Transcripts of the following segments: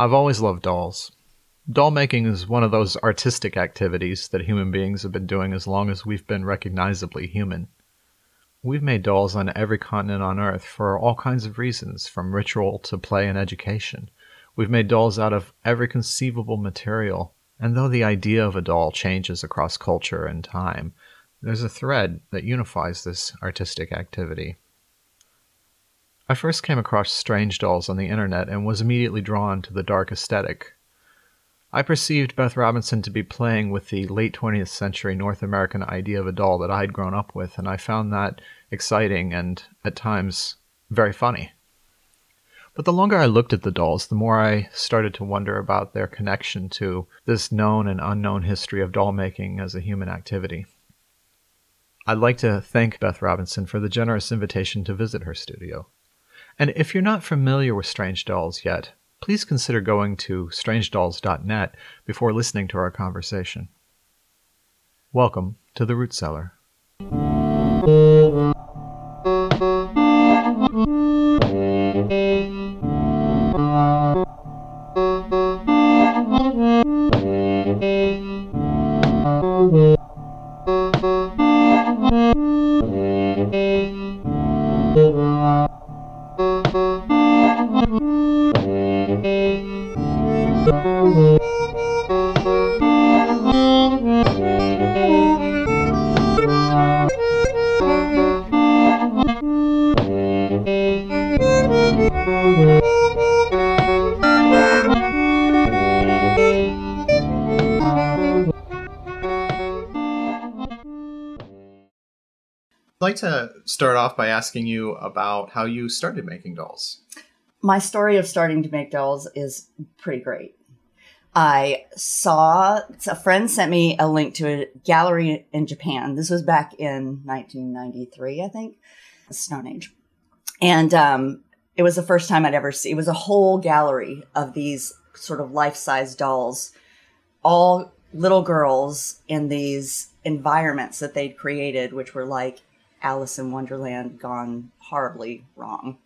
I've always loved dolls. Doll making is one of those artistic activities that human beings have been doing as long as we've been recognizably human. We've made dolls on every continent on Earth for all kinds of reasons, from ritual to play and education. We've made dolls out of every conceivable material, and though the idea of a doll changes across culture and time, there's a thread that unifies this artistic activity. I first came across strange dolls on the internet and was immediately drawn to the dark aesthetic. I perceived Beth Robinson to be playing with the late 20th century North American idea of a doll that I had grown up with, and I found that exciting and, at times, very funny. But the longer I looked at the dolls, the more I started to wonder about their connection to this known and unknown history of doll making as a human activity. I'd like to thank Beth Robinson for the generous invitation to visit her studio. And if you're not familiar with Strange Dolls yet, please consider going to strangedolls.net before listening to our conversation. Welcome to the Root Cellar. Like to start off by asking you about how you started making dolls. My story of starting to make dolls is pretty great. I saw a friend sent me a link to a gallery in Japan. This was back in 1993, I think, Stone Age. And um, it was the first time I'd ever see. It was a whole gallery of these sort of life-size dolls, all little girls in these environments that they'd created, which were like Alice in Wonderland gone horribly wrong.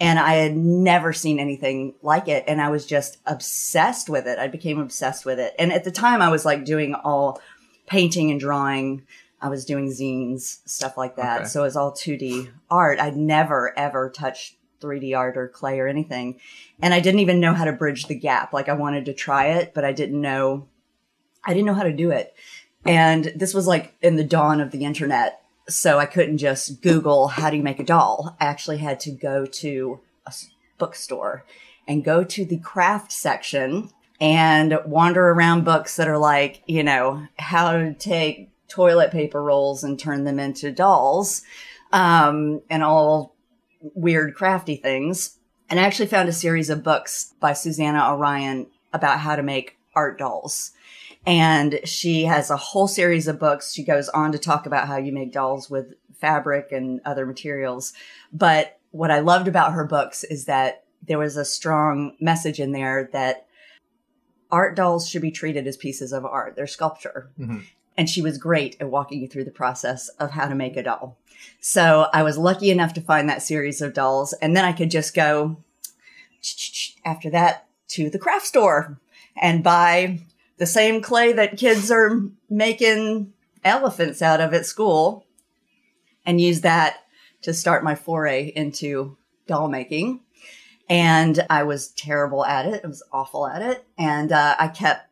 And I had never seen anything like it. And I was just obsessed with it. I became obsessed with it. And at the time, I was like doing all painting and drawing. I was doing zines, stuff like that. Okay. So it was all 2D art. I'd never, ever touched 3D art or clay or anything. And I didn't even know how to bridge the gap. Like I wanted to try it, but I didn't know, I didn't know how to do it. And this was like in the dawn of the internet so I couldn't just Google how do you make a doll. I actually had to go to a bookstore and go to the craft section and wander around books that are like, you know, how to take toilet paper rolls and turn them into dolls, um, and all weird crafty things. And I actually found a series of books by Susanna Oroyan about how to make art dolls and she has a whole series of books. She goes on to talk about how you make dolls with fabric and other materials. But what I loved about her books is that there was a strong message in there that art dolls should be treated as pieces of art. They're sculpture. Mhm. And she was great at walking you through the process of how to make a doll. So I was lucky enough to find that series of dolls. And then I could just go after that to the craft store and buy the same clay that kids are making elephants out of at school and use that to start my foray into doll making. And I was terrible at it. I was awful at it. And uh, I kept,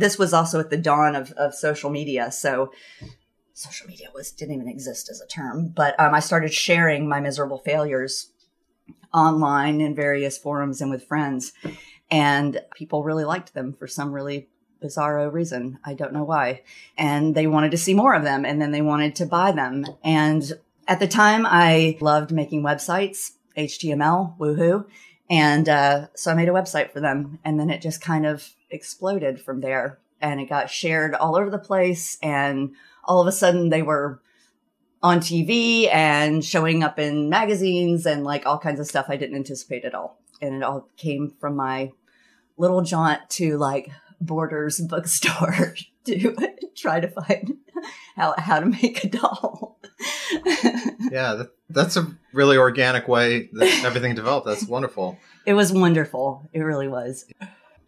this was also at the dawn of, of social media. So social media was didn't even exist as a term, but um, I started sharing my miserable failures online in various forums and with friends and people really liked them for some really bizarro reason. I don't know why. And they wanted to see more of them and then they wanted to buy them. And at the time, I loved making websites, HTML, woohoo. And uh, so I made a website for them. And then it just kind of exploded from there. And it got shared all over the place. And all of a sudden, they were on TV and showing up in magazines and like all kinds of stuff I didn't anticipate at all. And it all came from my little jaunt to like Borders bookstore to try to find how how to make a doll. yeah, that, that's a really organic way that everything developed. That's wonderful. It was wonderful. It really was.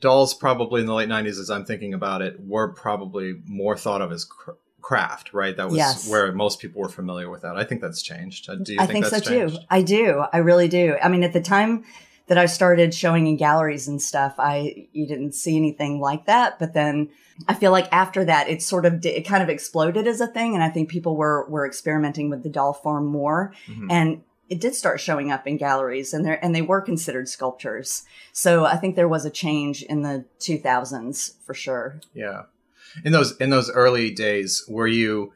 Dolls, probably in the late 90s, as I'm thinking about it, were probably more thought of as cr- craft, right? That was Yes. where most people were familiar with that. I think that's changed. Uh, Do you I think, think so that's too. I do. I really do. I mean, at the time that I started showing in galleries and stuff, I you didn't see anything like that. But then I feel like after that, it sort of it kind of exploded as a thing, and I think people were were experimenting with the doll form more, Mhm. and it did start showing up in galleries, and they and they were considered sculptures. So I think there was a change in the 2000s for sure. Yeah. In those in those early days, were you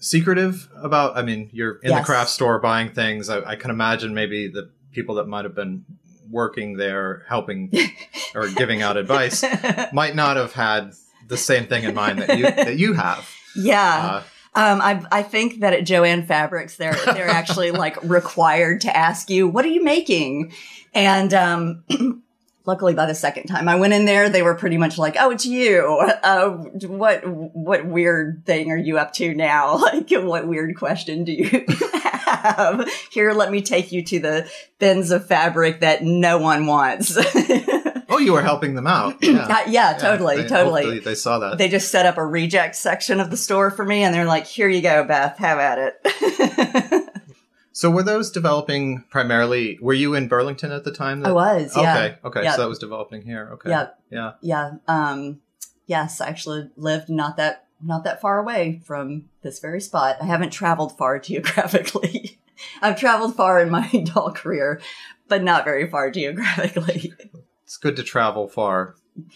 secretive about? I mean, you're in the craft store buying things. I, I can imagine maybe the people that might have been working there, helping or giving out advice, might not have had the same thing in mind that you that you have. yeah. Uh, Um, I I think that at Jo-Ann Fabrics, they're they're actually like required to ask you, "What are you making?" And um, luckily, by the second time I went in there, they were pretty much like, "Oh, it's you. Uh, what what weird thing are you up to now? Like, what weird question do you have? Here, let me take you to the bins of fabric that no one wants." oh, you were helping them out. Yeah, Uh, yeah, totally, they- totally. They saw that. they just set up a reject section of the store for me and they're like here you go beth have at it so were those developing primarily? Were you in Burlington at the time? i was yeah Okay. Okay. Yeah. So that was developing here. Okay. Yeah. Yeah. yeah um yes i actually lived not that not that far away from this very spot i haven't traveled far geographically i've traveled far in my doll career but not very far geographically It's good to travel far.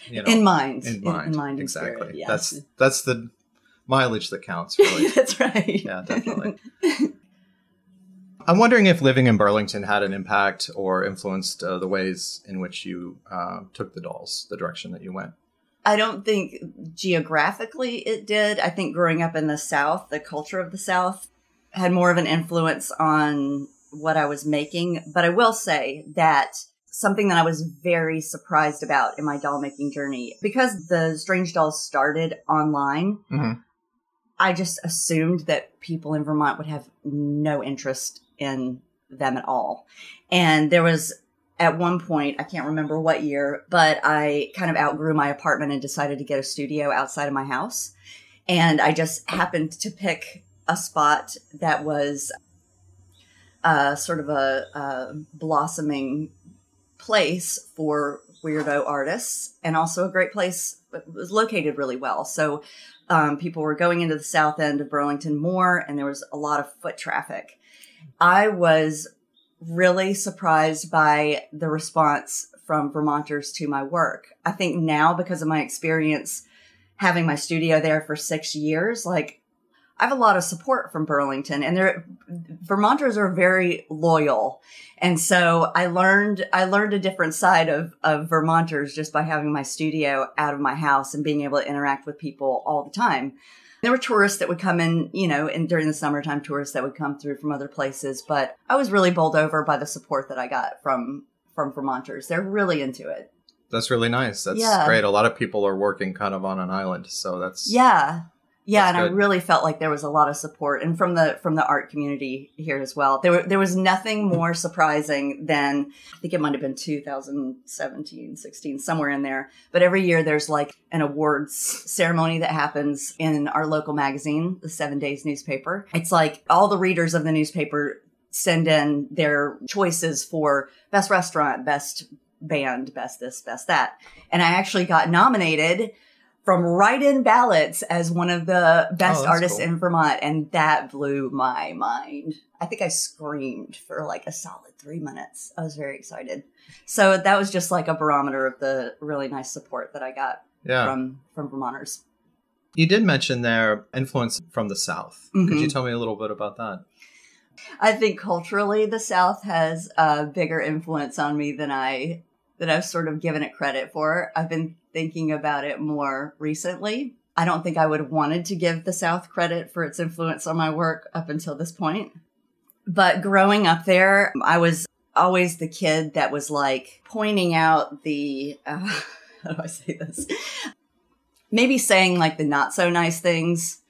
You know, in mind in mind. mind exactly. spirit. That's that's the mileage that counts, really. that's right yeah, definitely. I'm wondering if living in Burlington had an impact or influenced uh, the ways in which you uh, took the dolls, the direction that you went. I don't think geographically it did. I think growing up in the South, the culture of the South had more of an influence on what I was making. But I will say that something that I was very surprised about in my doll making journey, because the Strange Dolls started online, Mhm. I just assumed that people in Vermont would have no interest in them at all. And there was at one point, I can't remember what year, but I kind of outgrew my apartment and decided to get a studio outside of my house. And I just happened to pick a spot that was uh, sort of a, a blossoming place for weirdo artists and also a great place. It was located really well. So um, people were going into the south end of Burlington more, and there was a lot of foot traffic. I was really surprised by the response from Vermonters to my work. I think now, because of my experience having my studio there for six years, like I have a lot of support from Burlington, and they're Vermonters are very loyal. And so I learned I learned a different side of of Vermonters just by having my studio out of my house and being able to interact with people all the time. There were tourists that would come in, you know, and during the summertime tourists that would come through from other places, but I was really bowled over by the support that I got from from Vermonters. They're really into it. That's really nice. That's Yeah. great. A lot of people are working kind of on an island, so that's Yeah. Yeah, That's and good. I really felt like there was a lot of support and from the from the art community here as well. There were, there was nothing mm-hmm. more surprising than I think it might have been 2017, 16, somewhere in there. But every year there's like an awards ceremony that happens in our local magazine, the 7 Days newspaper. It's like all the readers of the newspaper send in their choices for best restaurant, best band, best this, best that. And I actually got nominated from write-in ballots as one of the best that's artists cool. in Vermont, and that blew my mind. I think I screamed for like a solid three minutes. I was very excited. So that was just like a barometer of the really nice support that I got yeah. from from Vermonters. you did mention their influence from the South. Could Mhm. you tell me a little bit about that? I think culturally, the South has a bigger influence on me than I that I've sort of given it credit for. I've been thinking about it more recently. I don't think I would have wanted to give the South credit for its influence on my work up until this point. But growing up there, I was always the kid that was like pointing out the uh, how do I say this? Maybe saying like the not so nice things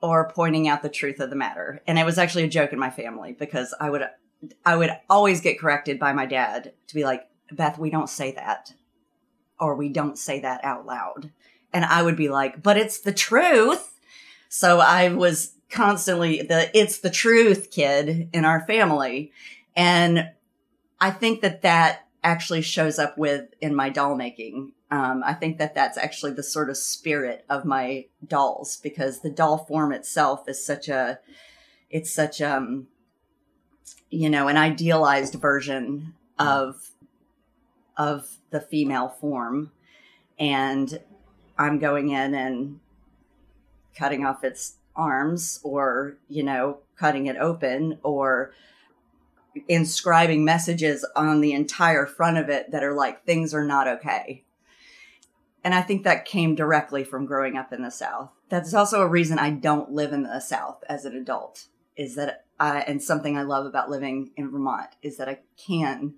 or pointing out the truth of the matter. And it was actually a joke in my family because I would I would always get corrected by my dad to be like, "Beth, we don't say that." Or we don't say that out loud. And I would be like, "But it's the truth." So I was constantly the it's the truth kid in our family. And I think that that actually shows up with in my doll making. Um, I think that that's actually the sort of spirit of my dolls because the doll form itself is such a, it's such um, you know, an idealized version of of the female form, and I'm going in and cutting off its arms or you know cutting it open or inscribing messages on the entire front of it that are like things are not okay. And i think that came directly from growing up in the south. That's also a reason i don't live in the south as an adult is that I, and something i love about living in vermont is that i can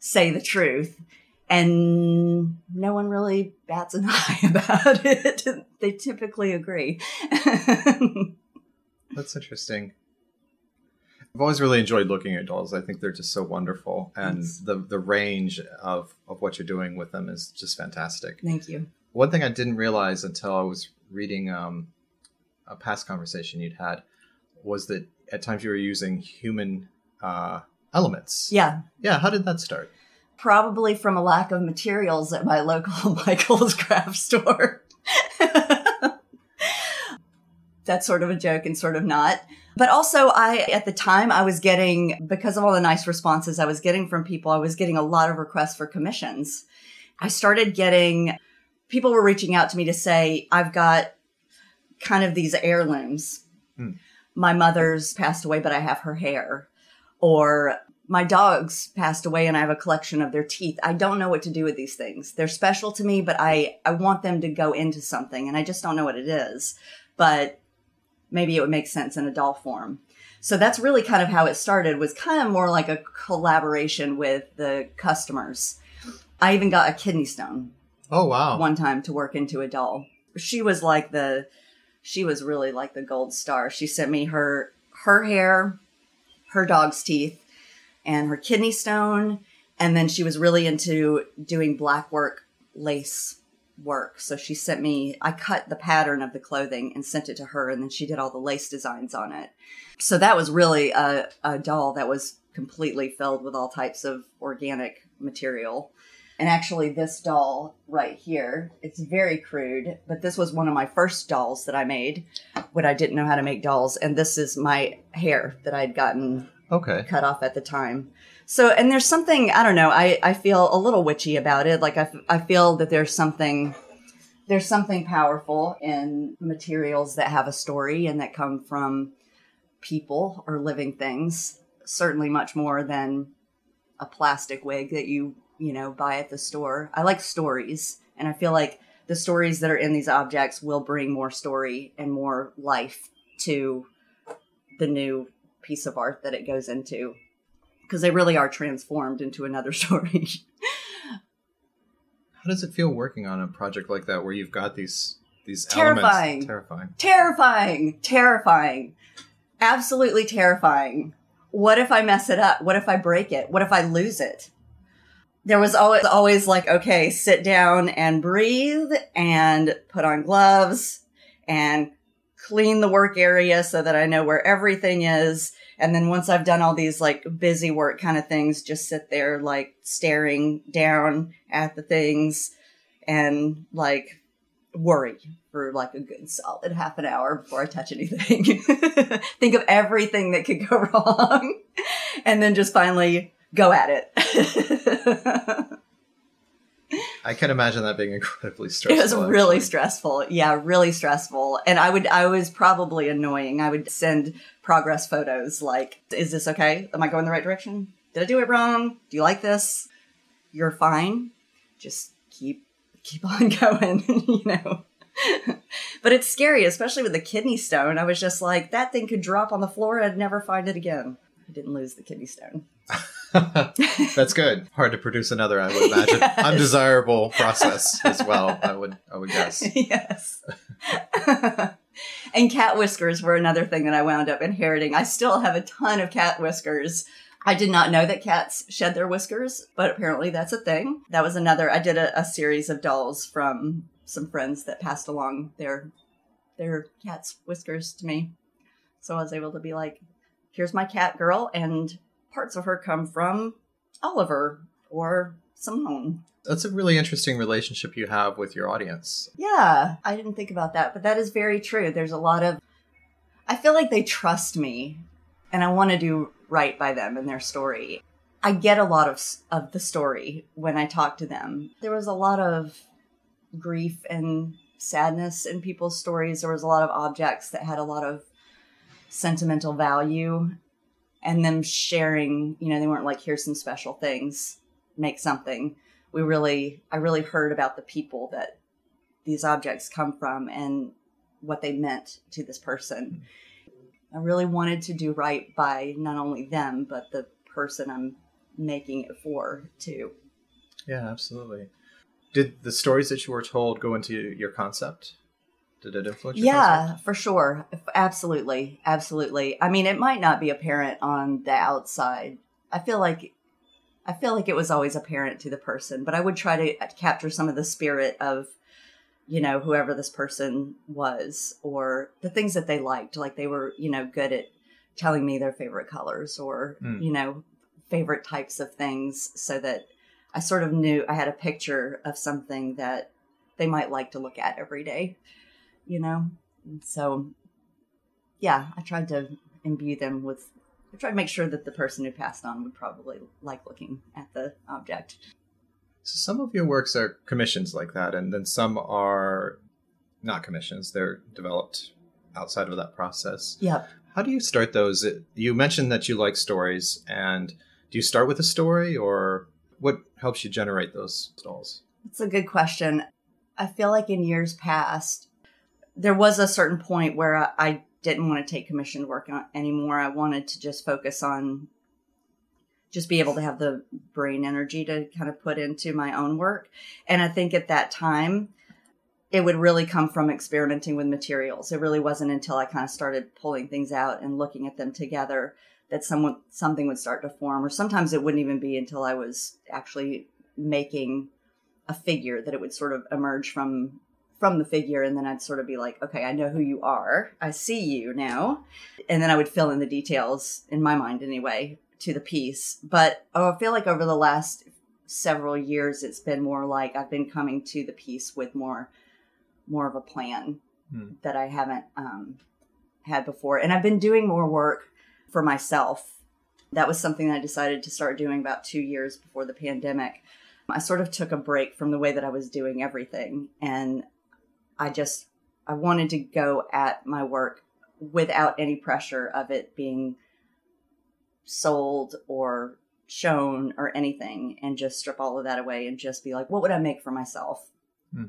say the truth and no one really bats an eye about it they typically agree That's interesting. I've always really enjoyed looking at dolls. I think they're just so wonderful, and Thanks. the the range of of what you're doing with them is just fantastic. thank you One thing I didn't realize until I was reading um, a past conversation you'd had was that at times you were using human uh, elements. yeah Yeah. How did that start? probably from a lack of materials at my local Michael's craft store. That's sort of a joke and sort of not. But also, I, at the time, I was getting, because of all the nice responses I was getting from people, I was getting a lot of requests for commissions. I started getting, people were reaching out to me to say, I've got kind of these heirlooms. Hmm. My mother's passed away, but I have her hair. Or my dogs passed away and I have a collection of their teeth. I don't know what to do with these things. They're special to me, but I, I want them to go into something and I just don't know what it is. But maybe it would make sense in a doll form. So that's really kind of how it started was kind of more like a collaboration with the customers. I even got a kidney stone Oh wow! one time to work into a doll. She was like the she was really like the gold star. She sent me her her hair, her dog's teeth, and her kidney stone, and then she was really into doing black work lace work. So she sent me I cut the pattern of the clothing and sent it to her and then she did all the lace designs on it. So that was really a, a doll that was completely filled with all types of organic material. And actually, this doll right here, it's very crude, but this was one of my first dolls that I made when I didn't know how to make dolls. And this is my hair that I'd gotten Okay. cut off at the time. So, and there's something, I don't know, I, I feel a little witchy about it. Like, I feel that there's something, there's something powerful in materials that have a story and that come from people or living things. Certainly much more than a plastic wig that you, you know, buy at the store. I like stories. And I feel like the stories that are in these objects will bring more story and more life to the new piece of art that it goes into because they really are transformed into another story. How does it feel working on a project like that where you've got these these Terrifying. elements? Terrifying. terrifying, terrifying, absolutely terrifying. What if I mess it up? What if I break it? What if I lose it? There was always always like, okay, sit down and breathe and put on gloves and clean the work area so that I know where everything is. And then once I've done all these like busy work kind of things, just sit there like staring down at the things and like worry for like a good solid half an hour before I touch anything. Think of everything that could go wrong and then just finally go at it. I can imagine that being incredibly stressful. it was really actually. stressful. Yeah, really stressful. And I would, I was probably annoying. I would send progress photos like, is this okay? Am I going the right direction? Did I do it wrong? Do you like this? You're fine. Just keep, keep on going, you know? but it's scary, especially with the kidney stone. I was just like, that thing could drop on the floor and I'd never find it again. I didn't lose the kidney stone. That's good. Hard to produce another, I would imagine. Yes. Undesirable process as well. I would, I would guess. yes. and cat whiskers were another thing that I wound up inheriting. I still have a ton of cat whiskers. I did not know that cats shed their whiskers, but apparently that's a thing. That was another. I did a, a series of dolls from some friends that passed along their their cat's whiskers to me. So I was able to be like, here's my cat girl, and parts of her come from Oliver or Simone. That's a really interesting relationship you have with your audience. Yeah, I didn't think about that, but that is very true. There's a lot of, I feel like they trust me and I want to do right by them and their story. I get a lot of, of the story when I talk to them. There was a lot of grief and sadness in people's stories. There was a lot of objects that had a lot of sentimental value and them sharing, you know, they weren't like, here's some special things, make something. We really, I really heard about the people that these objects come from and what they meant to this person. I really wanted to do right by not only them, but the person I'm making it for, too. Yeah, absolutely. Did the stories that you were told go into your concept? Did it influence your yeah, concept? for sure. Absolutely. Absolutely. I mean, it might not be apparent on the outside. I feel like I feel like it was always apparent to the person, but I would try to capture some of the spirit of you know whoever this person was or the things that they liked like they were you know good at telling me their favorite colors or Mm. you know favorite types of things so that I sort of knew I had a picture of something that they might like to look at every day, you know? And so, yeah, I tried to imbue them with, I tried to make sure that the person who passed on would probably like looking at the object. So some of your works are commissions like that, and then some are not commissions. They're developed outside of that process. Yep. How do you start those? You mentioned that you like stories, and do you start with a story, or what helps you generate those dolls? It's a good question. I feel like in years past, there was a certain point where I, I didn't want to take commissioned work on, anymore. I wanted to just focus on just be able to have the brain energy to kind of put into my own work. And I think at that time, it would really come from experimenting with materials. It really wasn't until I kind of started pulling things out and looking at them together that someone something would start to form. Or sometimes it wouldn't even be until I was actually making a figure that it would sort of emerge from from the figure and then I'd sort of be like, okay, I know who you are. I see you now. And then I would fill in the details in my mind anyway to the piece. But oh, I feel like over the last several years it's been more like I've been coming to the piece with more more of a plan Hmm. that I haven't um, had before. And I've been doing more work for myself. That was something that I decided to start doing about two years before the pandemic. I sort of took a break from the way that I was doing everything. And I just, I wanted to go at my work without any pressure of it being sold or shown or anything and just strip all of that away and just be like, what would I make for myself? Hmm.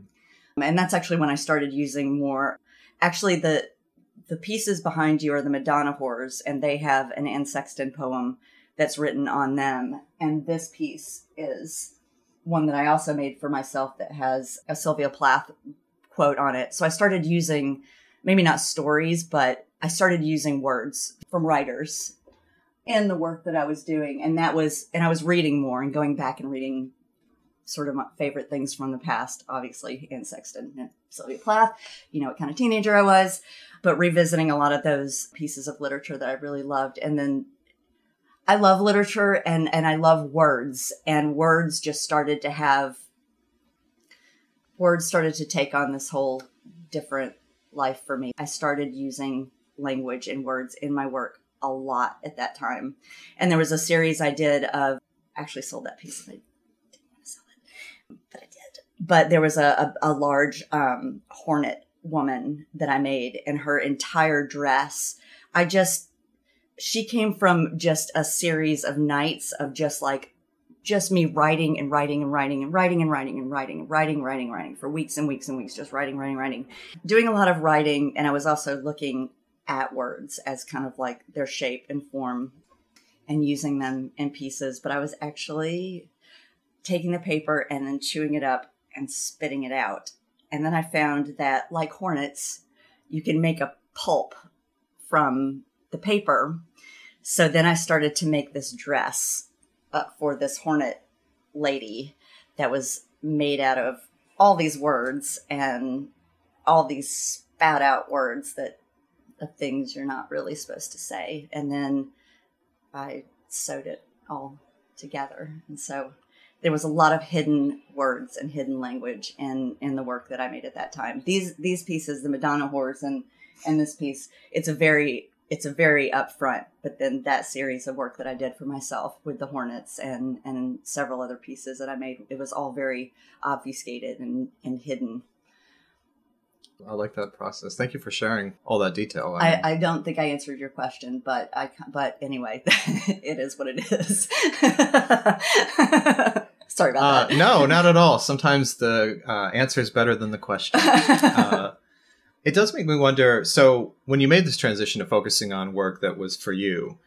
And that's actually when I started using more. Actually, the the pieces behind you are the Madonna horrors, and they have an Anne Sexton poem that's written on them. And this piece is one that I also made for myself that has a Sylvia Plath quote on it. So I started using maybe not stories, but I started using words from writers in the work that I was doing. And that was, and I was reading more and going back and reading sort of my favorite things from the past, obviously, Anne Sexton and Sylvia Plath, you know, what kind of teenager I was, but revisiting a lot of those pieces of literature that I really loved. And then I love literature and, and I love words, and words just started to have, words started to take on this whole different life for me. I started using language and words in my work a lot at that time. And there was a series I did of, actually sold that piece. I didn't want to sell it, but I did. But there was a, a, a large um, hornet woman that I made, and her entire dress, I just, she came from just a series of nights of just like, just me writing and writing and writing and writing and writing and writing and writing, writing, writing for weeks and weeks and weeks, just writing, writing, writing, doing a lot of writing. And I was also looking at words as kind of like their shape and form and using them in pieces. But I was actually taking the paper and then chewing it up and spitting it out. And then I found that, like hornets, you can make a pulp from the paper. So then I started to make this dress uh, for this hornet lady that was made out of all these words and all these spat out words that of things you're not really supposed to say. And then I sewed it all together. And so there was a lot of hidden words and hidden language in in the work that I made at that time. These these pieces, the Madonna horrors and and this piece, it's a very it's a very upfront. But then that series of work that I did for myself with the Hornets and and several other pieces that I made, it was all very obfuscated and and hidden. I like that process. Thank you for sharing all that detail. I, I, don't think I answered your question, but I but anyway, it is what it is. Sorry about uh, that. no, not at all. Sometimes the uh, answer is better than the question. Uh, it does make me wonder. So, when you made this transition to focusing on work that was for you,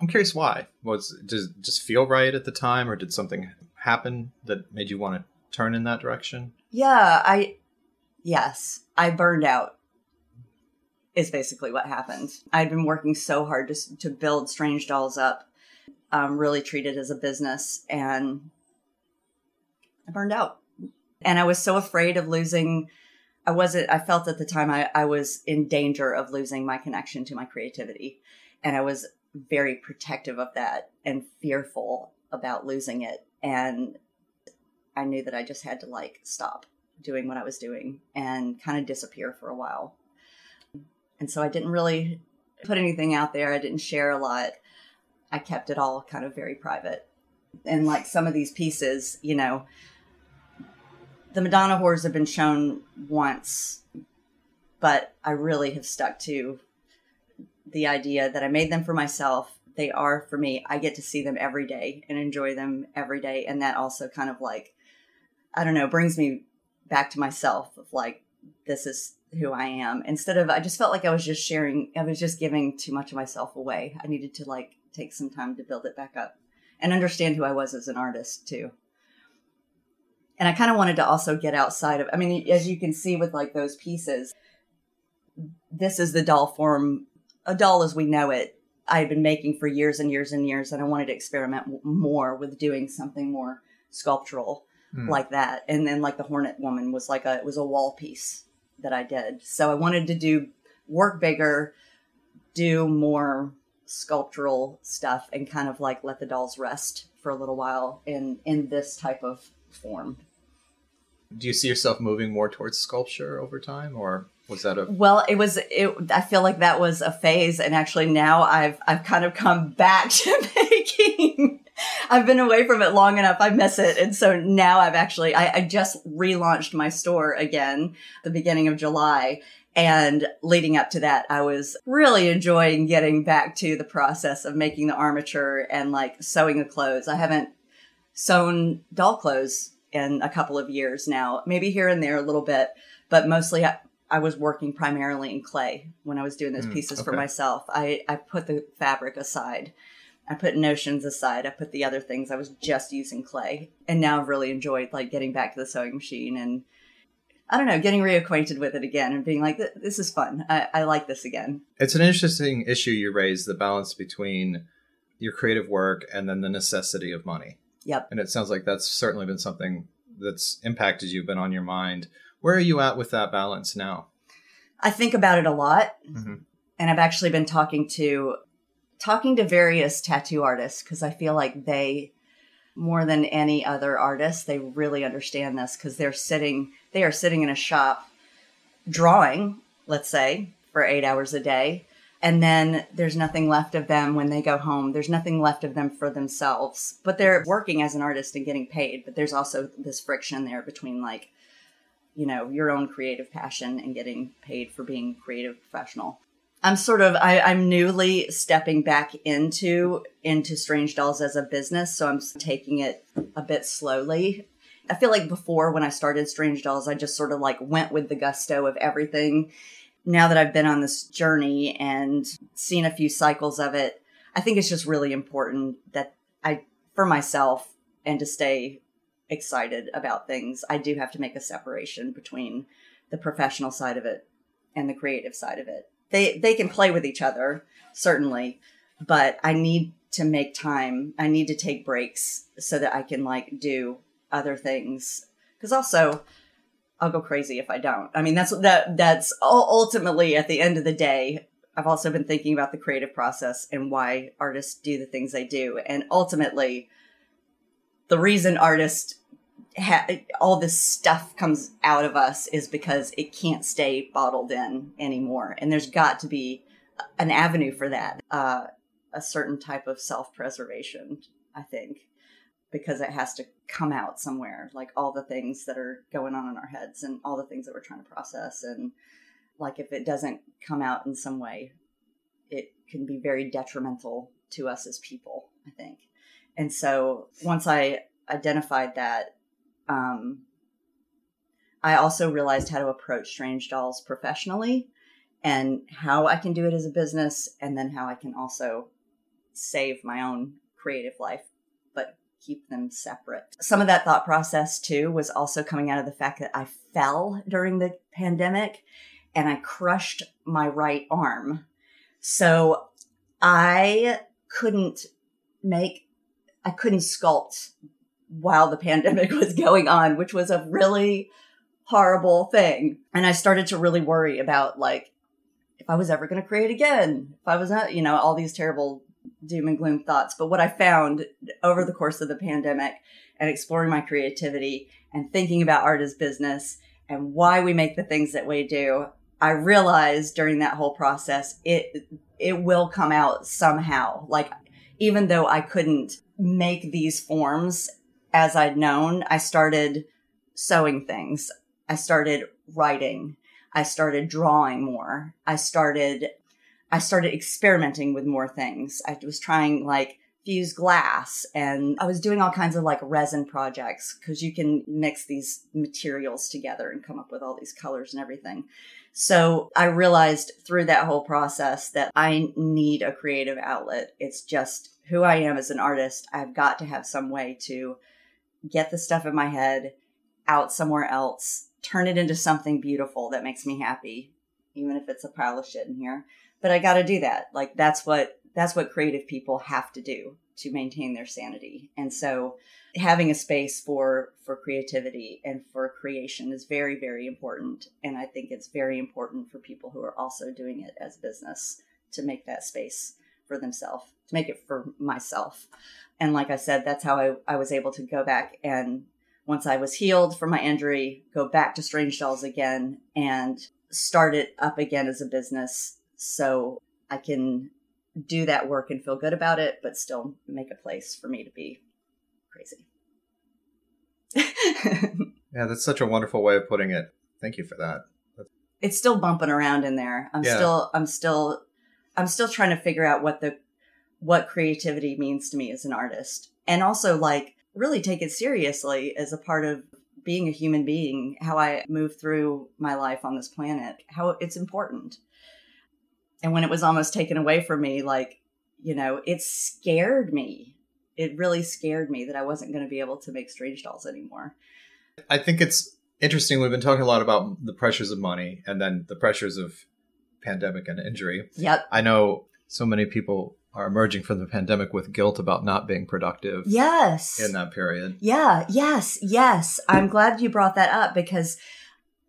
I'm curious why. Was does just feel right at the time, or did something happen that made you want to turn in that direction? Yeah, I yes, I burned out. Is basically what happened. I'd been working so hard to to build Strange Dolls up, um, really treat it as a business, and I burned out. And I was so afraid of losing. I wasn't. I felt at the time I, I was in danger of losing my connection to my creativity, and I was very protective of that and fearful about losing it. And I knew that I just had to like stop doing what I was doing and kind of disappear for a while. And so I didn't really put anything out there. I didn't share a lot. I kept it all kind of very private. And like some of these pieces, you know, the Madonna horrors have been shown once, but I really have stuck to the idea that I made them for myself. They are for me. I get to see them every day and enjoy them every day. And that also kind of like, I don't know, brings me back to myself of like, this is who I am. Instead of, I just felt like I was just sharing, I was just giving too much of myself away. I needed to like take some time to build it back up and understand who I was as an artist too. And I kind of wanted to also get outside of, I mean, as you can see with like those pieces, this is the doll form, a doll as we know it. I had been making for years and years and years, and I wanted to experiment more with doing something more sculptural mm. like that. And then like the Hornet Woman was like a it was a wall piece that I did. So I wanted to do work bigger, do more sculptural stuff and kind of like let the dolls rest for a little while in in this type of form. Do you see yourself moving more towards sculpture over time or was that a well it was it i feel like that was a phase and actually now i've i've kind of come back to making I've been away from it long enough. I miss it. And so now I've actually, I, I just relaunched my store again the beginning of July. And leading up to that, I was really enjoying getting back to the process of making the armature and like sewing the clothes. I haven't sewn doll clothes in a couple of years now, maybe here and there a little bit, but mostly I, I was working primarily in clay when I was doing those mm, pieces okay. for myself. I, I put the fabric aside I put notions aside. I put the other things. I was just using clay. And now I've really enjoyed like getting back to the sewing machine and I don't know, getting reacquainted with it again and being like, this is fun. I, I like this again. It's an interesting issue you raise the balance between your creative work and then the necessity of money. Yep. And it sounds like that's certainly been something that's impacted you, been on your mind. Where are you at with that balance now? I think about it a lot. Mm-hmm. And I've actually been talking to talking to various tattoo artists because I feel like they more than any other artist they really understand this because they're sitting they are sitting in a shop drawing let's say for 8 hours a day and then there's nothing left of them when they go home there's nothing left of them for themselves but they're working as an artist and getting paid but there's also this friction there between like you know your own creative passion and getting paid for being creative professional I'm sort of I, I'm newly stepping back into into Strange Dolls as a business, so I'm taking it a bit slowly. I feel like before when I started Strange Dolls, I just sort of like went with the gusto of everything. Now that I've been on this journey and seen a few cycles of it, I think it's just really important that I, for myself, and to stay excited about things, I do have to make a separation between the professional side of it and the creative side of it. They they can play with each other, certainly, but I need to make time. I need to take breaks so that I can like do other things. Cuz also I'll go crazy if I don't. I mean, that's that that's ultimately at the end of the day, I've also been thinking about the creative process and why artists do the things they do. And ultimately, the reason artists ha- all this stuff comes out of us is because it can't stay bottled in anymore. And there's got to be an avenue for that, uh, a certain type of self preservation, I think, because it has to come out somewhere, like all the things that are going on in our heads and all the things that we're trying to process. And like if it doesn't come out in some way, it can be very detrimental to us as people, I think. And so once I identified that, um, I also realized how to approach Strange Dolls professionally and how I can do it as a business, and then how I can also save my own creative life, keep them separate. Some of that thought process, too, was also coming out of the fact that I fell during the pandemic and I crushed my right arm. So I couldn't make, I couldn't sculpt while the pandemic was going on, which was a really horrible thing. And I started to really worry about like, if I was ever going to create again, if I was not, you know, all these terrible doom and gloom thoughts. But what I found over the course of the pandemic and exploring my creativity and thinking about art as business and why we make the things that we do, I realized during that whole process, it, it will come out somehow. Like, even though I couldn't make these forms as I'd known, I started sewing things. I started writing. I started drawing more. I started, I started experimenting with more things. I was trying like fused glass and I was doing all kinds of like resin projects because you can mix these materials together and come up with all these colors and everything. So I realized through that whole process that I need a creative outlet. It's just who I am as an artist. I've got to have some way to get the stuff in my head out somewhere else, turn it into something beautiful that makes me happy, even if it's a pile of shit in here. But I got to do that. Like that's what that's what creative people have to do to maintain their sanity. And so having a space for for creativity and for creation is very very important and I think it's very important for people who are also doing it as business to make that space for themselves, to make it for myself. And like I said, that's how I, I was able to go back and once I was healed from my injury, go back to Strange Dolls again and start it up again as a business so I can do that work and feel good about it, but still make a place for me to be crazy. yeah, that's such a wonderful way of putting it. Thank you for that. It's still bumping around in there. I'm yeah. still I'm still I'm still trying to figure out what the what creativity means to me as an artist. And also like really take it seriously as a part of being a human being, how I move through my life on this planet, how it's important. And when it was almost taken away from me, like, you know, it scared me. It really scared me that I wasn't going to be able to make strange dolls anymore. I think it's interesting. We've been talking a lot about the pressures of money and then the pressures of pandemic and injury. Yep. I know so many people are emerging from the pandemic with guilt about not being productive. Yes. In that period. Yeah, yes, yes. I'm glad you brought that up because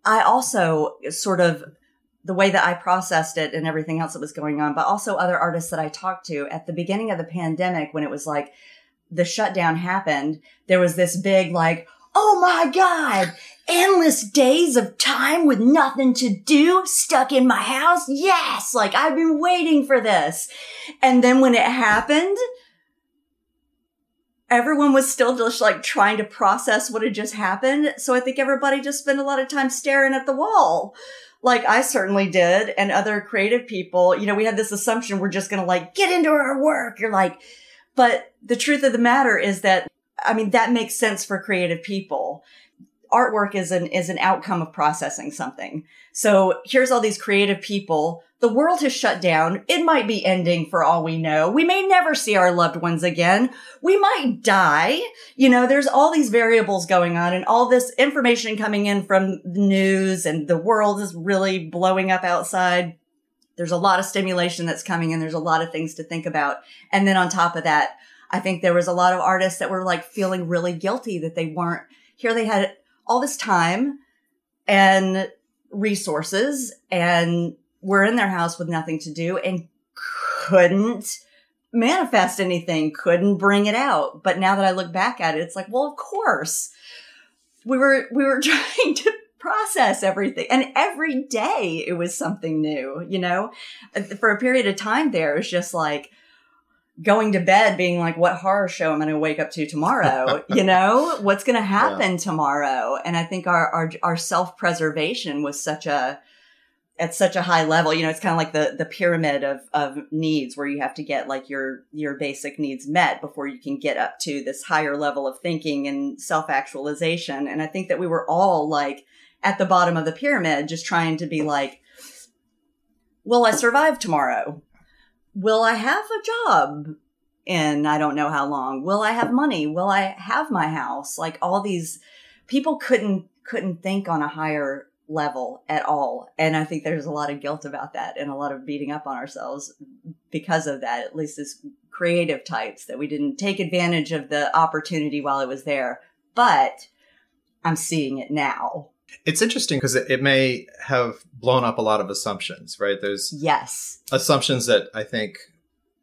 I also sort of the way that I processed it and everything else that was going on, but also other artists that I talked to at the beginning of the pandemic when it was like the shutdown happened, there was this big like, oh my God, endless days of time with nothing to do, stuck in my house. Yes, like I've been waiting for this. And then when it happened, everyone was still just like trying to process what had just happened. So I think everybody just spent a lot of time staring at the wall. Like I certainly did and other creative people, you know, we had this assumption we're just going to like get into our work. You're like, but the truth of the matter is that I mean, that makes sense for creative people. Artwork is an, is an outcome of processing something. So here's all these creative people The world has shut down. It might be ending for all we know. We may never see our loved ones again. We might die. You know, there's all these variables going on and all this information coming in from the news and the world is really blowing up outside. There's a lot of stimulation that's coming in. There's a lot of things to think about. And then on top of that, I think there was a lot of artists that were like feeling really guilty that they weren't here. They had all this time and resources and were in their house with nothing to do and couldn't manifest anything, couldn't bring it out. But now that I look back at it, it's like, well, of course we were, we were trying to process everything. And every day it was something new, you know, for a period of time there, it was just like, going to bed being like, what horror show am I going to wake up to tomorrow? you know, what's going to happen yeah. tomorrow? And I think our, our, our self preservation was such a, at such a high level, you know, it's kind of like the, the pyramid of, of needs where you have to get like your, your basic needs met before you can get up to this higher level of thinking and self actualization. And I think that we were all like at the bottom of the pyramid, just trying to be like, will I survive tomorrow? will I have a job in I don't know how long? Will I have money? Will I have my house? Like all these people couldn't couldn't think on a higher level at all. And I think there's a lot of guilt about that and a lot of beating up on ourselves because of that, at least as creative types, that we didn't take advantage of the opportunity while it was there. But I'm seeing it now. It's interesting because it, it, may have blown up a lot of assumptions, right? There's yes assumptions that I think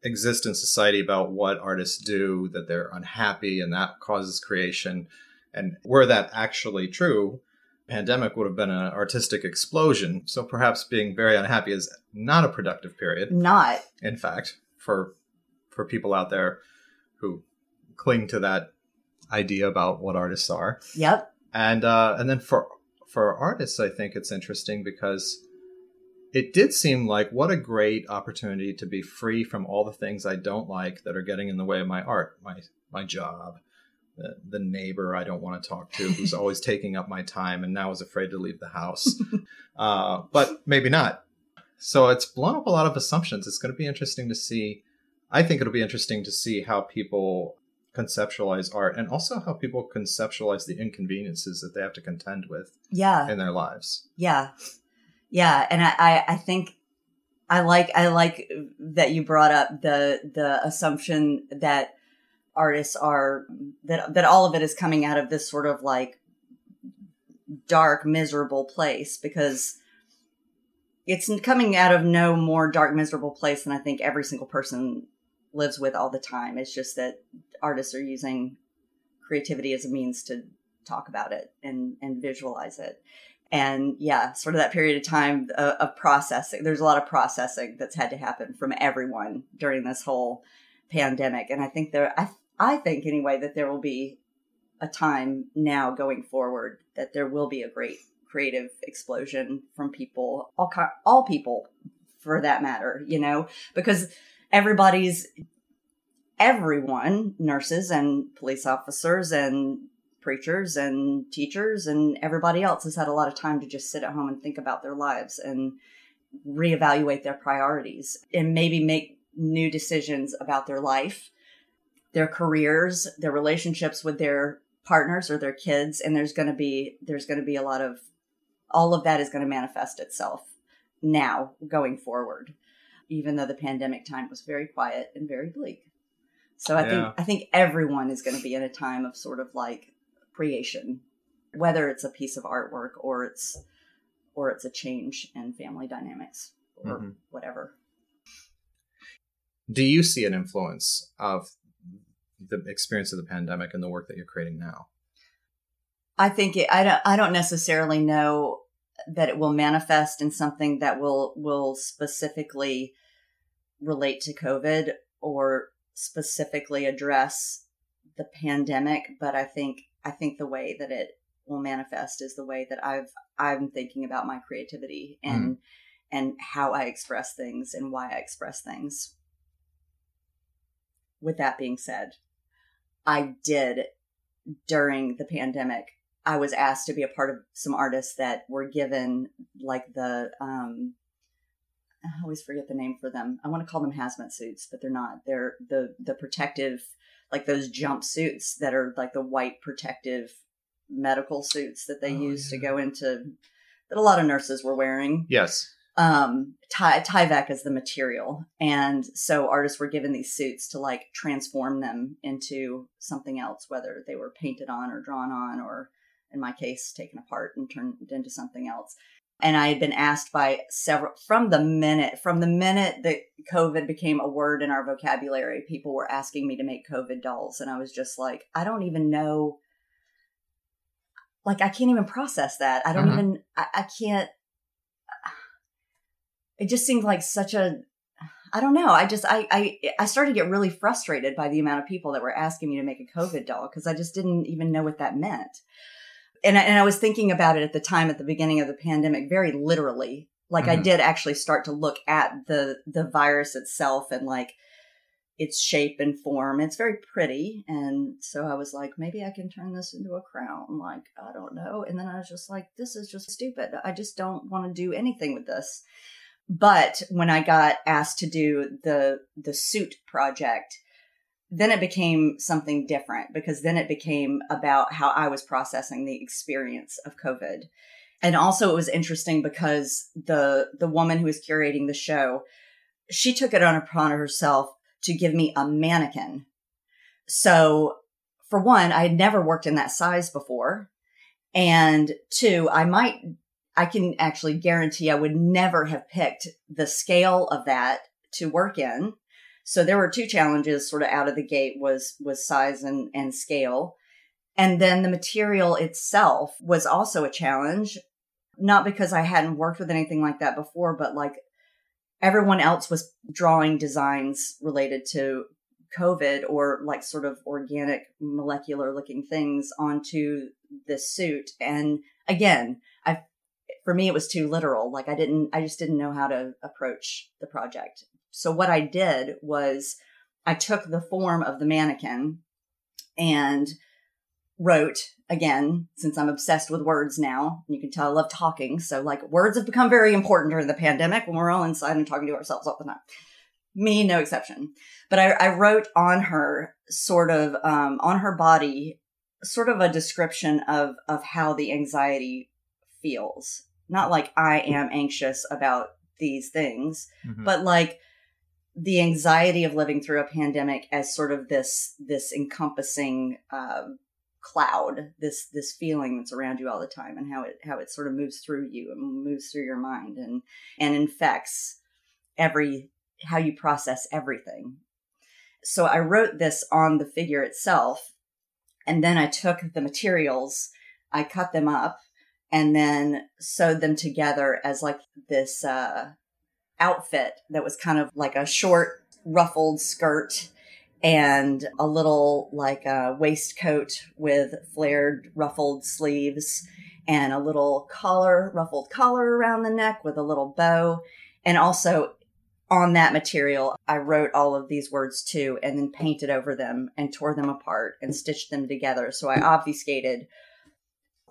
exist in society about what artists do, that they're unhappy, and that causes creation. And were that actually true, pandemic would have been an artistic explosion. So perhaps being very unhappy is not a productive period. Not, in fact, for for people out there who cling to that idea about what artists are. Yep. And uh, and then for for artists, I think it's interesting because it did seem like what a great opportunity to be free from all the things I don't like that are getting in the way of my art, my my job, the, the neighbor I don't want to talk to who's always taking up my time and now is afraid to leave the house. uh, but maybe not. So it's blown up a lot of assumptions. It's going to be interesting to see. I think it'll be interesting to see how people conceptualize art and also how people conceptualize the inconveniences that they have to contend with yeah in their lives yeah yeah and I, I i think i like i like that you brought up the the assumption that artists are that that all of it is coming out of this sort of like dark miserable place because it's coming out of no more dark miserable place than i think every single person lives with all the time. It's just that artists are using creativity as a means to talk about it and and visualize it. And yeah sort of that period of time of, of, processing there's a lot of processing that's had to happen from everyone during this whole pandemic. And i think there i i think anyway that there will be a time now going forward that there will be a great creative explosion from people all all people for that matter you know? Because everybody's everyone, nurses and police officers and preachers and teachers and everybody else has had a lot of time to just sit at home and think about their lives and reevaluate their priorities and maybe make new decisions about their life, their careers, their relationships with their partners or their kids and there's going to be there's going to be a lot of all of that is going to manifest itself now going forward even though the pandemic time was very quiet and very bleak so I yeah. think I think everyone is going to be in a time of sort of like creation, whether it's a piece of artwork or it's or it's a change in family dynamics or mm-hmm. whatever. Do you see an influence of the experience of the pandemic and the work that you're creating now? I think it, I don't I don't necessarily know that it will manifest in something that will will specifically relate to COVID or specifically address the pandemic, but I think I think the way that it will manifest is the way that I've I'm thinking about my creativity and mm. and how I express things and why I express things. With that being said, I did during the pandemic. I was asked to be a part of some artists that were given like the um I always forget the name for them. I want to call them hazmat suits, but they're not. They're the the protective, like those jumpsuits that are like the white protective medical suits that they Oh, use to go into that a lot of nurses were wearing. Yes. Um, Ty- Tyvek is the material, and so artists were given these suits to like transform them into something else, whether they were painted on or drawn on, or in my case, taken apart and turned into something else. And I had been asked by several from the minute from the minute that COVID became a word in our vocabulary, people were asking me to make COVID dolls, and I was just like, I don't even know. Like I can't even process that. I don't Mhm. even. I, I can't it just seemed like such a I don't know. I just I I I started to get really frustrated by the amount of people that were asking me to make a COVID doll because I just didn't even know what that meant. And I, and I was thinking about it at the time at the beginning of the pandemic very literally. Like I Mhm. did actually start to look at the the virus itself and like its shape and form. It's very pretty. And so I was like, maybe I can turn this into a crown. Like, I don't know. And then I was just like, this is just stupid. I just don't want to do anything with this. But when I got asked to do the the suit project, then it became something different because then it became about how I was processing the experience of COVID. And also it was interesting because the the woman who was curating the show, she took it on upon herself to give me a mannequin. So for one, I had never worked in that size before. And two, I might I can actually guarantee I would never have picked the scale of that to work in. So there were two challenges sort of out of the gate was was size and, and scale. And then the material itself was also a challenge, not because I hadn't worked with anything like that before, but like everyone else was drawing designs related to COVID or like sort of organic molecular looking things onto this suit. And again, I for me it was too literal. Like I didn't I just didn't know how to approach the project. So what I did was I took the form of the mannequin and wrote again since i'm obsessed with words now you can tell i love talking so like words have become very important during the pandemic when we're all inside and talking to ourselves all the time me no exception but i, I wrote on her sort of um, on her body sort of a description of of how the anxiety feels not like i am anxious about these things Mhm. but like the anxiety of living through a pandemic as sort of this this encompassing uh, cloud this this feeling that's around you all the time and how it how it sort of moves through you and moves through your mind and and infects every how you process everything so i wrote this on the figure itself and then i took the materials i cut them up and then sewed them together as like this uh outfit that was kind of like a short ruffled skirt and a little like a waistcoat with flared ruffled sleeves and a little collar, ruffled collar around the neck with a little bow. And also on that material, I wrote all of these words too and then painted over them and tore them apart and stitched them together. So I obfuscated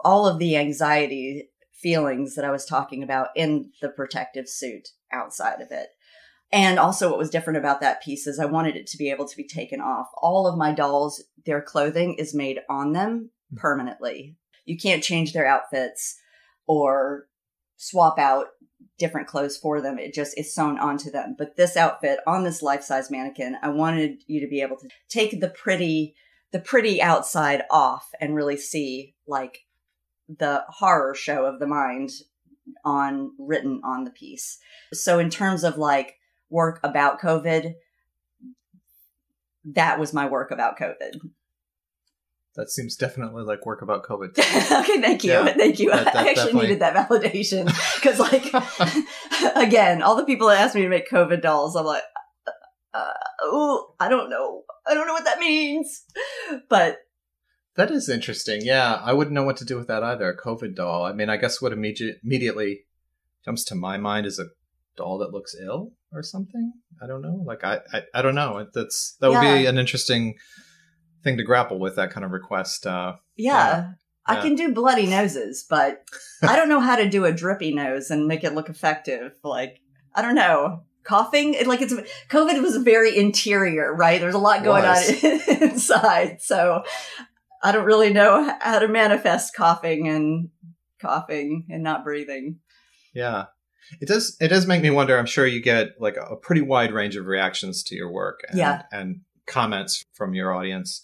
all of the anxiety feelings that I was talking about in the protective suit outside of it. And also, what was different about that piece is I wanted it to be able to be taken off. All of my dolls, their clothing is made on them hmm. permanently. You can't change their outfits or swap out different clothes for them. It just is sewn onto them. But this outfit on this life size mannequin, I wanted you to be able to take the pretty, the pretty outside off and really see like the horror show of the mind on written on the piece. So in terms of like work about COVID, that was my work about COVID. that seems definitely like work about COVID. okay, thank you. Yeah, thank you. that- that I actually definitely- needed that validation because like again, all the people that asked me to make COVID dolls, I'm like uh, oh, I don't know. I don't know what that means. But That is interesting. Yeah, I wouldn't know what to do with that either. A COVID doll. I mean, I guess what immediate, immediately jumps to my mind is a doll that looks ill or something. I don't know. Like I, I, I don't know. That's that would be an interesting thing to grapple with. That kind of request. Uh, yeah, I Yeah. can do bloody noses, but I don't know how to do a drippy nose and make it look effective. Like I don't know, coughing. It, like it's COVID was very interior, right? There's a lot going Was. on inside, so I don't really know how to manifest coughing and coughing and not breathing. Yeah. It does it does make me wonder. I'm sure you get like a, pretty wide range of reactions to your work and, Yeah. and comments from your audience.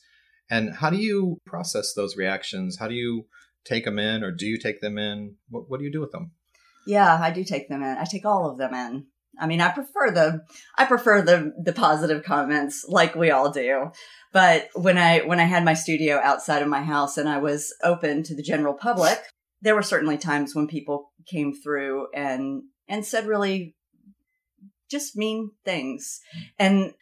And how do you process those reactions? How do you take them in or do you take them in? What, what do you do with them? Yeah, I do take them in. I take all of them in. I mean, I prefer the I prefer the the positive comments like we all do. But when I when I had my studio outside of my house and I was open to the general public, there were certainly times when people came through and and said really just mean things. And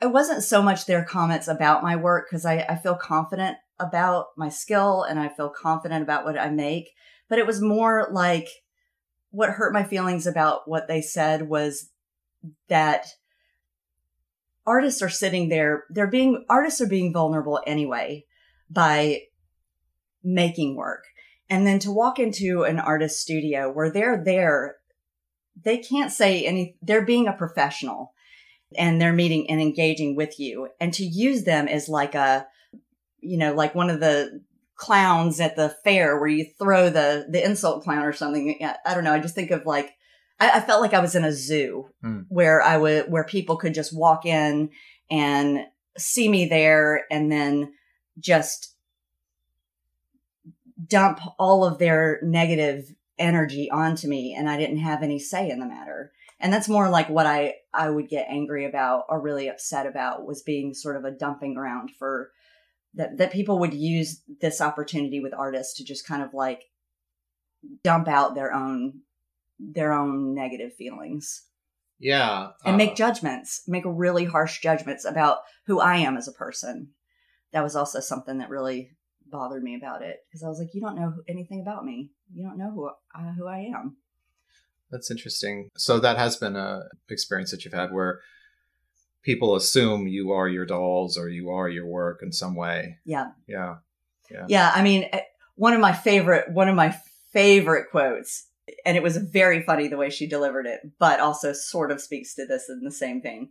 it wasn't so much their comments about my work because I, I feel confident about my skill and I feel confident about what I make but it was more like what hurt my feelings about what they said was that artists are sitting there they're being artists are being vulnerable anyway by making work. And then to walk into an artist studio where they're there they can't say any they're being a professional and they're meeting and engaging with you. And to use them as like a you know like one of the clowns at the fair where you throw the the insult clown or something. I don't know. I just think of like I, I felt like I was in a zoo Hmm. where I would where people could just walk in and see me there and then just dump all of their negative energy onto me and I didn't have any say in the matter. And that's more like what I I would get angry about or really upset about was being sort of a dumping ground for that that people would use this opportunity with artists to just kind of like dump out their own their own negative feelings Yeah. and uh, make judgments, make really harsh judgments about who I am as a person. That was also something that really bothered me about it because I was like, you don't know anything about me. You don't know who I, who I am. That's interesting. So that has been a experience that you've had where people assume you are your dolls or you are your work in some way. Yeah. Yeah. Yeah, Yeah. I mean, eh, one of my favorite one of my favorite quotes, and it was very funny the way she delivered it, but also sort of speaks to this in the same thing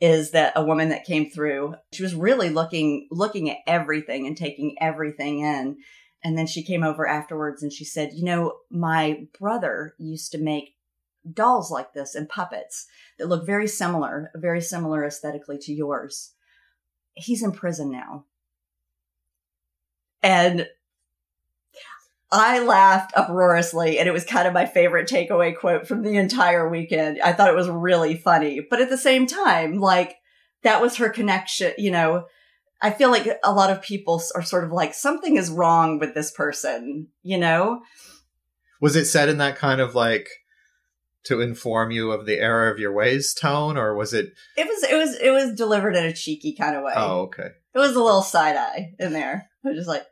is that a woman that came through, she was really looking looking at everything and taking everything in. And then she came over afterwards and she said, "You know, my brother used to make dolls like this and puppets that look very similar, very similar aesthetically to yours. He's in prison now." And I laughed uproariously, and it was kind of my favorite takeaway quote from the entire weekend. I thought it was really funny, but at the same time, like that was her connection. You know, I feel like a lot of people are sort of like something is wrong with this person. You know, Was it said in that kind of like to inform you of the error of your ways tone, or was it? it was it was it was delivered in a cheeky kind of way. Oh, okay. It was a little side eye in there. I was just like,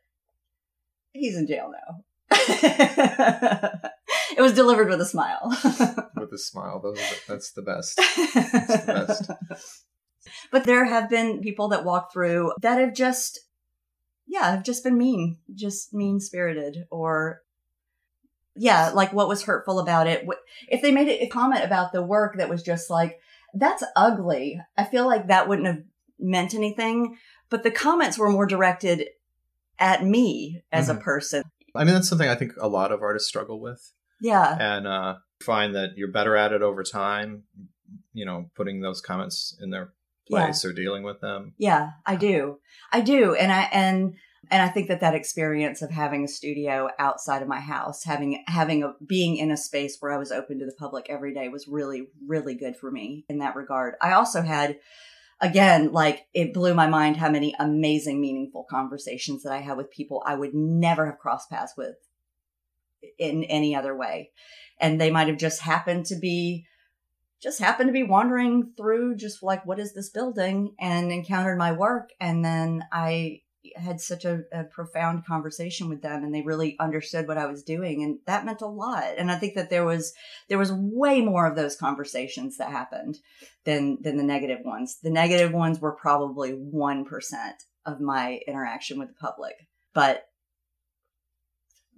he's in jail now. it was delivered with a smile. With a smile, those are the, that's the best. That's the best. But there have been people that walk through that have just, yeah, have just been mean, just mean spirited, or yeah, like what was hurtful about it. If they made a comment about the work that was just like, that's ugly, I feel like that wouldn't have meant anything. But the comments were more directed at me as a Mhm. person. I mean, that's something I think a lot of artists struggle with, Yeah. and uh, find that you're better at it over time. You know, putting those comments in their Yeah. place or dealing with them. Yeah, I do. I do. And I, and, and I think that that experience of having a studio outside of my house, having, having a, being in a space where I was open to the public every day was really, really good for me in that regard. I also had, again, like it blew my mind how many amazing, meaningful conversations that I had with people I would never have crossed paths with in any other way. And they might have just happened to be just happened to be wandering through just like what is this building and encountered my work and then i had such a, a profound conversation with them and they really understood what i was doing and that meant a lot and i think that there was there was way more of those conversations that happened than than the negative ones the negative ones were probably 1% of my interaction with the public but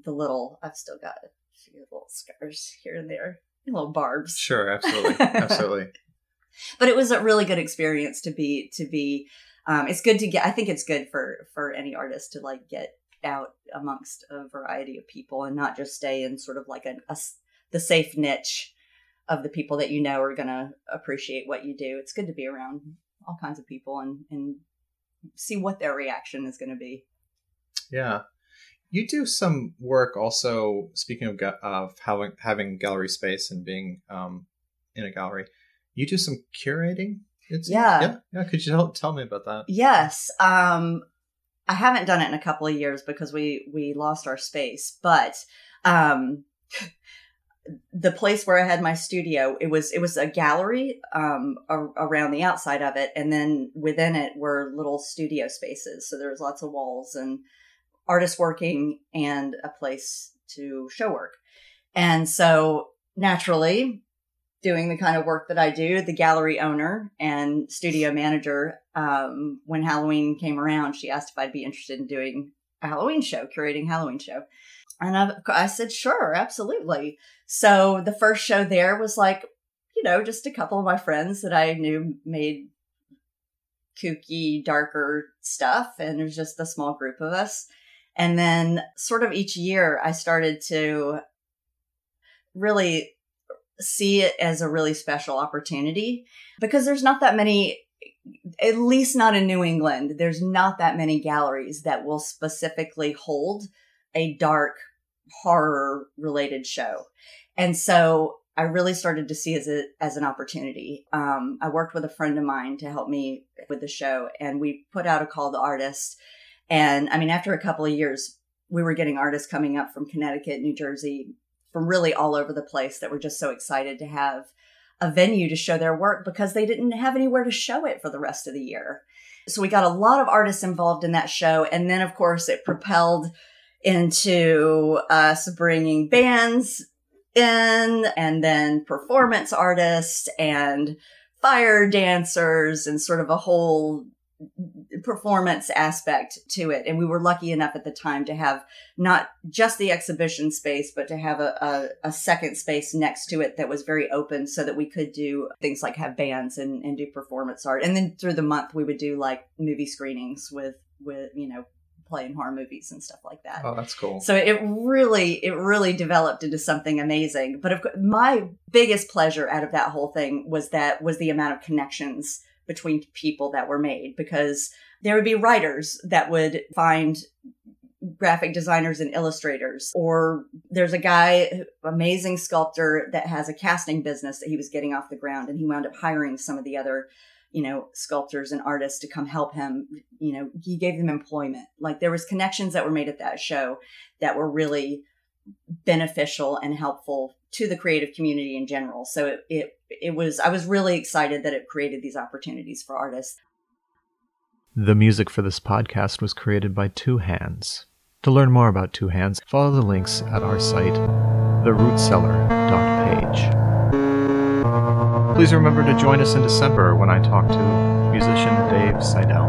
the little i've still got a few little scars here and there little barbs. Sure, absolutely, absolutely. but it was a really good experience to be to be. Um, it's good to get. I think it's good for for any artist to like get out amongst a variety of people and not just stay in sort of like a, a the safe niche of the people that you know are going to appreciate what you do. It's good to be around all kinds of people and and see what their reaction is going to be. Yeah. You do some work also. Speaking of of having having gallery space and being um, in a gallery, you do some curating. It's, yeah. yeah, yeah. Could you tell, tell me about that? Yes, um, I haven't done it in a couple of years because we we lost our space. But um, the place where I had my studio, it was it was a gallery um, around the outside of it, and then within it were little studio spaces. So there was lots of walls and artists working, and a place to show work. And so naturally, doing the kind of work that I do, the gallery owner and studio manager, um, when Halloween came around, she asked if I'd be interested in doing a Halloween show, curating Halloween show. And I, I said, sure, absolutely. So the first show there was like, you know, just a couple of my friends that I knew made kooky, darker stuff. And it was just a small group of us. And then, sort of each year, I started to really see it as a really special opportunity because there's not that many at least not in New England, there's not that many galleries that will specifically hold a dark horror related show. And so I really started to see as, a, as an opportunity. Um, I worked with a friend of mine to help me with the show, and we put out a call to artists. And I mean, after a couple of years, we were getting artists coming up from Connecticut, New Jersey, from really all over the place that were just so excited to have a venue to show their work because they didn't have anywhere to show it for the rest of the year. So we got a lot of artists involved in that show. And then, of course, it propelled into us bringing bands in and then performance artists and fire dancers and sort of a whole performance aspect to it. And we were lucky enough at the time to have not just the exhibition space, but to have a, a, a, second space next to it that was very open so that we could do things like have bands and, and do performance art. And then through the month, we would do like movie screenings with, with, you know, playing horror movies and stuff like that. Oh, that's cool. So it really, it really developed into something amazing. But of course, my biggest pleasure out of that whole thing was that was the amount of connections between people that were made because there would be writers that would find graphic designers and illustrators or there's a guy amazing sculptor that has a casting business that he was getting off the ground and he wound up hiring some of the other you know sculptors and artists to come help him you know he gave them employment. Like there was connections that were made at that show that were really beneficial and helpful to the creative community in general. So it, it, it was, I was really excited that it created these opportunities for artists. The music for this podcast was created by Too Hands. To learn more about Too Hands, follow the links at our site, therootcellar.page. Please remember to join us in December when I talk to musician Dave Seidel.